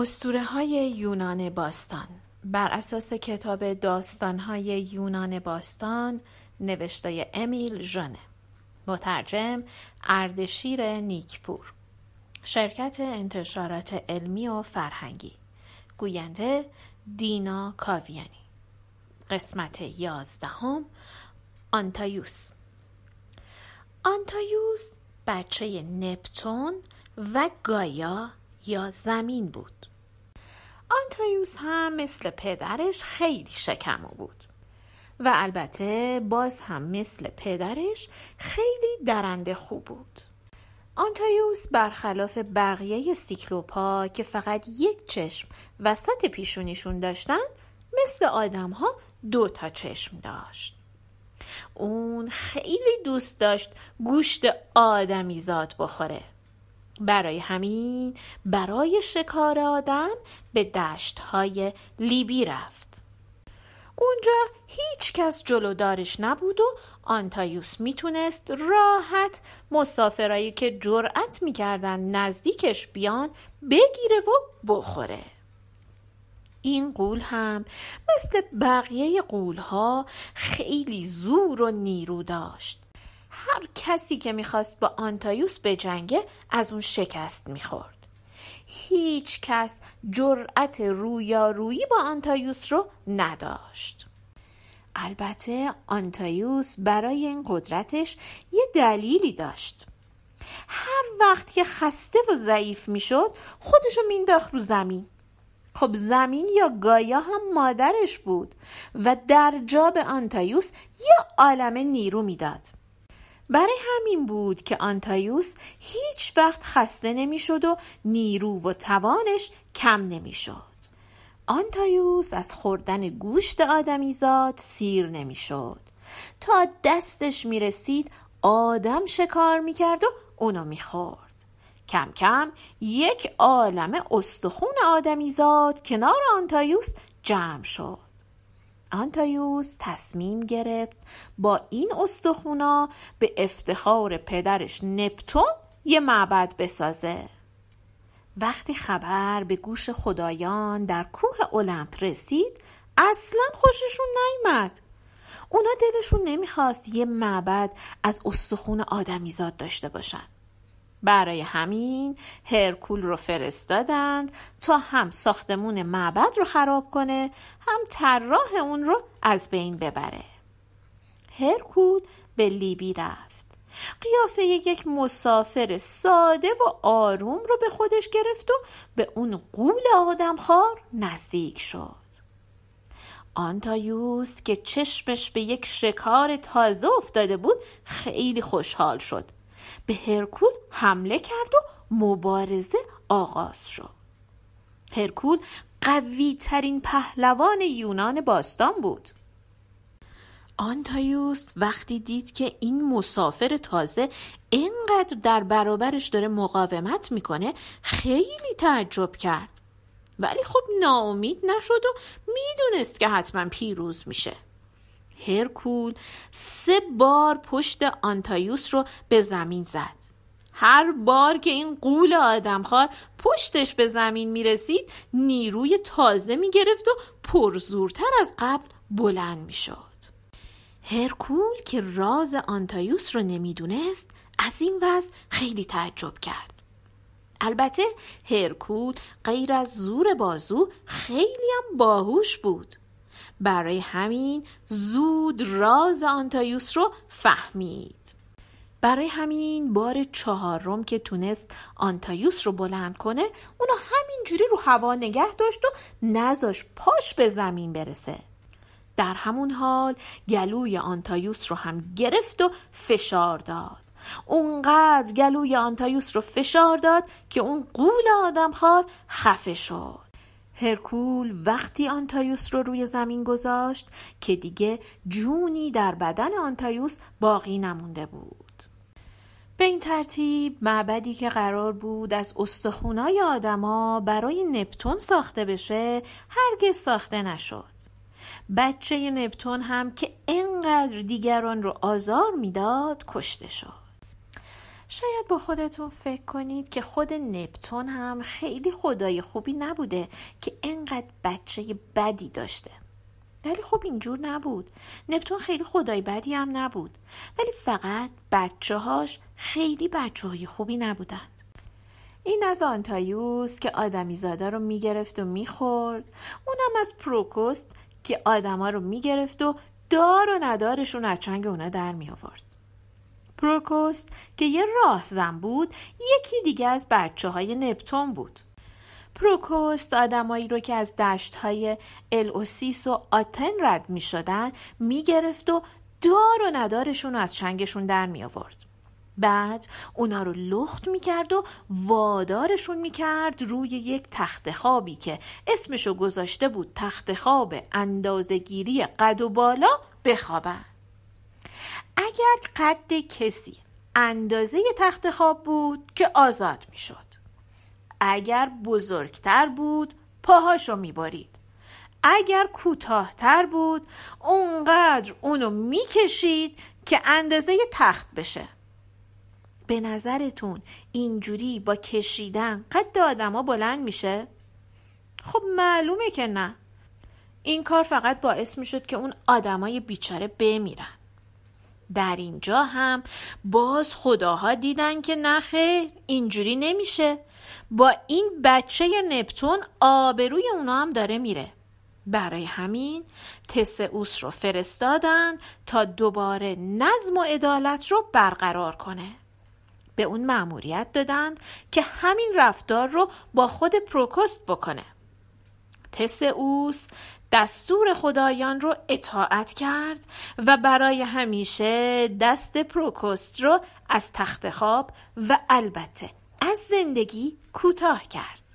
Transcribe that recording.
استوره های یونان باستان. بر اساس کتاب داستان های یونان باستان نوشته امیل ژانه مترجم اردشیر نیکپور. شرکت انتشارات علمی و فرهنگی. گوینده دینا کاویانی. قسمت یازدهم آنتایوس. آنتایوس بچه نپتون و گایا یا زمین بود. آنتایوس هم مثل پدرش خیلی شکمو بود و البته باز هم مثل پدرش خیلی درنده خوب بود. آنتایوس برخلاف بقیه سیکلوپا که فقط یک چشم وسط پیشونیشون داشتن مثل آدم ها دو تا چشم داشت. اون خیلی دوست داشت گوشت آدمی زاد بخوره. برای همین برای شکار آدم به دشت های لیبی رفت. اونجا هیچ کس جلودارش نبود و آنتایوس می‌تونست راحت مسافرایی که جرأت می‌کردن نزدیکش بیان بگیره و بخوره. این قول هم مثل بقیه قولها خیلی زور و نیرو داشت. هر کسی که می‌خواست با آنتایوس بجنگه از اون شکست می‌خورد. هیچ کس جرأت رویارویی با آنتایوس رو نداشت. البته آنتایوس برای این قدرتش یه دلیلی داشت. هر وقت که خسته و ضعیف می‌شد خودشو مینداخت رو زمین. خب زمین یا گایا هم مادرش بود و در جا به آنتایوس یه عالم نیرو می‌داد. برای همین بود که آنتایوس هیچ وقت خسته نمی‌شد و نیرو و توانش کم نمی‌شد. آنتایوس از خوردن گوشت آدمیزاد سیر نمی‌شد. تا دستش می‌رسید آدم شکار می‌کرد و اونو می‌خورد. کم کم یک عالم استخون آدمیزاد کنار آنتایوس جمع شد. آنتایوس تصمیم گرفت با این استخونا به افتخار پدرش نپتون یه معبد بسازه. وقتی خبر به گوش خدایان در کوه المپ رسید اصلا خوششون نیامد اونا دلشون نمی‌خواست یه معبد از استخون آدمیزاد داشته باشن. برای همین هرکول رو فرستادند تا هم ساختمون معبد رو خراب کنه هم طراح اون رو از بین ببره. هرکول به لیبی رفت. قیافه یک مسافر ساده و آروم رو به خودش گرفت و به اون قول آدمخوار نزدیک شد. آنتایوس که چشمش به یک شکار تازه افتاده بود خیلی خوشحال شد. به هرکول حمله کرد و مبارزه آغاز شد. هرکول قوی ترین پهلوان یونان باستان بود. آنتایوس وقتی دید که این مسافر تازه اینقدر در برابرش داره مقاومت می‌کنه خیلی تعجب کرد. ولی خب ناامید نشد و می‌دونست که حتما پیروز میشه. هرکول سه بار پشت آنتایوس رو به زمین زد. هر بار که این قول آدمخوار پشتش به زمین می رسید نیروی تازه می گرفت و پرزورتر از قبل بلند می شد. هرکول که راز آنتایوس رو نمی‌دونست از این وضع خیلی تعجب کرد. البته هرکول غیر از زور بازو خیلی هم باهوش بود. برای همین زود راز آنتایوس رو فهمید. برای همین بار چهارم که تونست آنتایوس رو بلند کنه اونو همینجوری رو هوا نگه داشت و نزاش پاش به زمین برسه. در همون حال گلوی آنتایوس رو هم گرفت و فشار داد. اونقدر گلوی آنتایوس رو فشار داد که اون قول آدمخوار خفه شد. هرکول وقتی آنتایوس رو روی زمین گذاشت که دیگه جونی در بدن آنتایوس باقی نمونده بود. به این ترتیب معبدی که قرار بود از استخونای آدما برای نپتون ساخته بشه هرگز ساخته نشد. بچه نپتون هم که انقدر دیگران رو آزار می‌داد کشته شد. شاید با خودتون فکر کنید که خود نپتون هم خیلی خدای خوبی نبوده که انقدر بچه بدی داشته. ولی خب اینجور نبود نپتون خیلی خدای بدی هم نبود ولی فقط بچه هاش خیلی بچه های خوبی نبودن این از آنتایوس که آدمی زاده رو می‌گرفت و می‌خورد اونم از پروکوست که آدما رو می‌گرفت و دار و ندارشون از چنگ اونا در می آورد. پروکوست که یه راه زن بود یکی دیگه از بچه های نپتون بود. پروکوست آدمایی رو که از دشت های الوسیس و آتن رد می شدن می گرفت و دار و ندارشون رو از چنگشون در می آورد. بعد اونا رو لخت می‌کرد و وادارشون می‌کرد روی یک تخت خوابی که اسمشو گذاشته بود تخت خواب اندازگیری قد و بالا بخوابن اگر قد کسی اندازه تخت خواب بود که آزاد می‌شد اگر بزرگتر بود پاهاشو میبارید اگر کوتاهتر بود اونقدر اونو می‌کشید که اندازه تخت بشه. به نظرتون اینجوری با کشیدن قد آدما بلند میشه؟ خب معلومه که نه. این کار فقط باعث می‌شد که اون آدمای بیچاره بمیرن. در اینجا هم باز خداها دیدن که نخه اینجوری نمیشه. با این بچه نپتون آبروی اونا هم داره میره. برای همین تسئوس رو فرستادن تا دوباره نظم و عدالت رو برقرار کنه. به اون مأموریت دادن که همین رفتار رو با خود پروکوست بکنه. تسئوس دستور خدایان رو اطاعت کرد و برای همیشه دست پروکوست رو از تخت خواب و البته زندگی کوتاه کرد.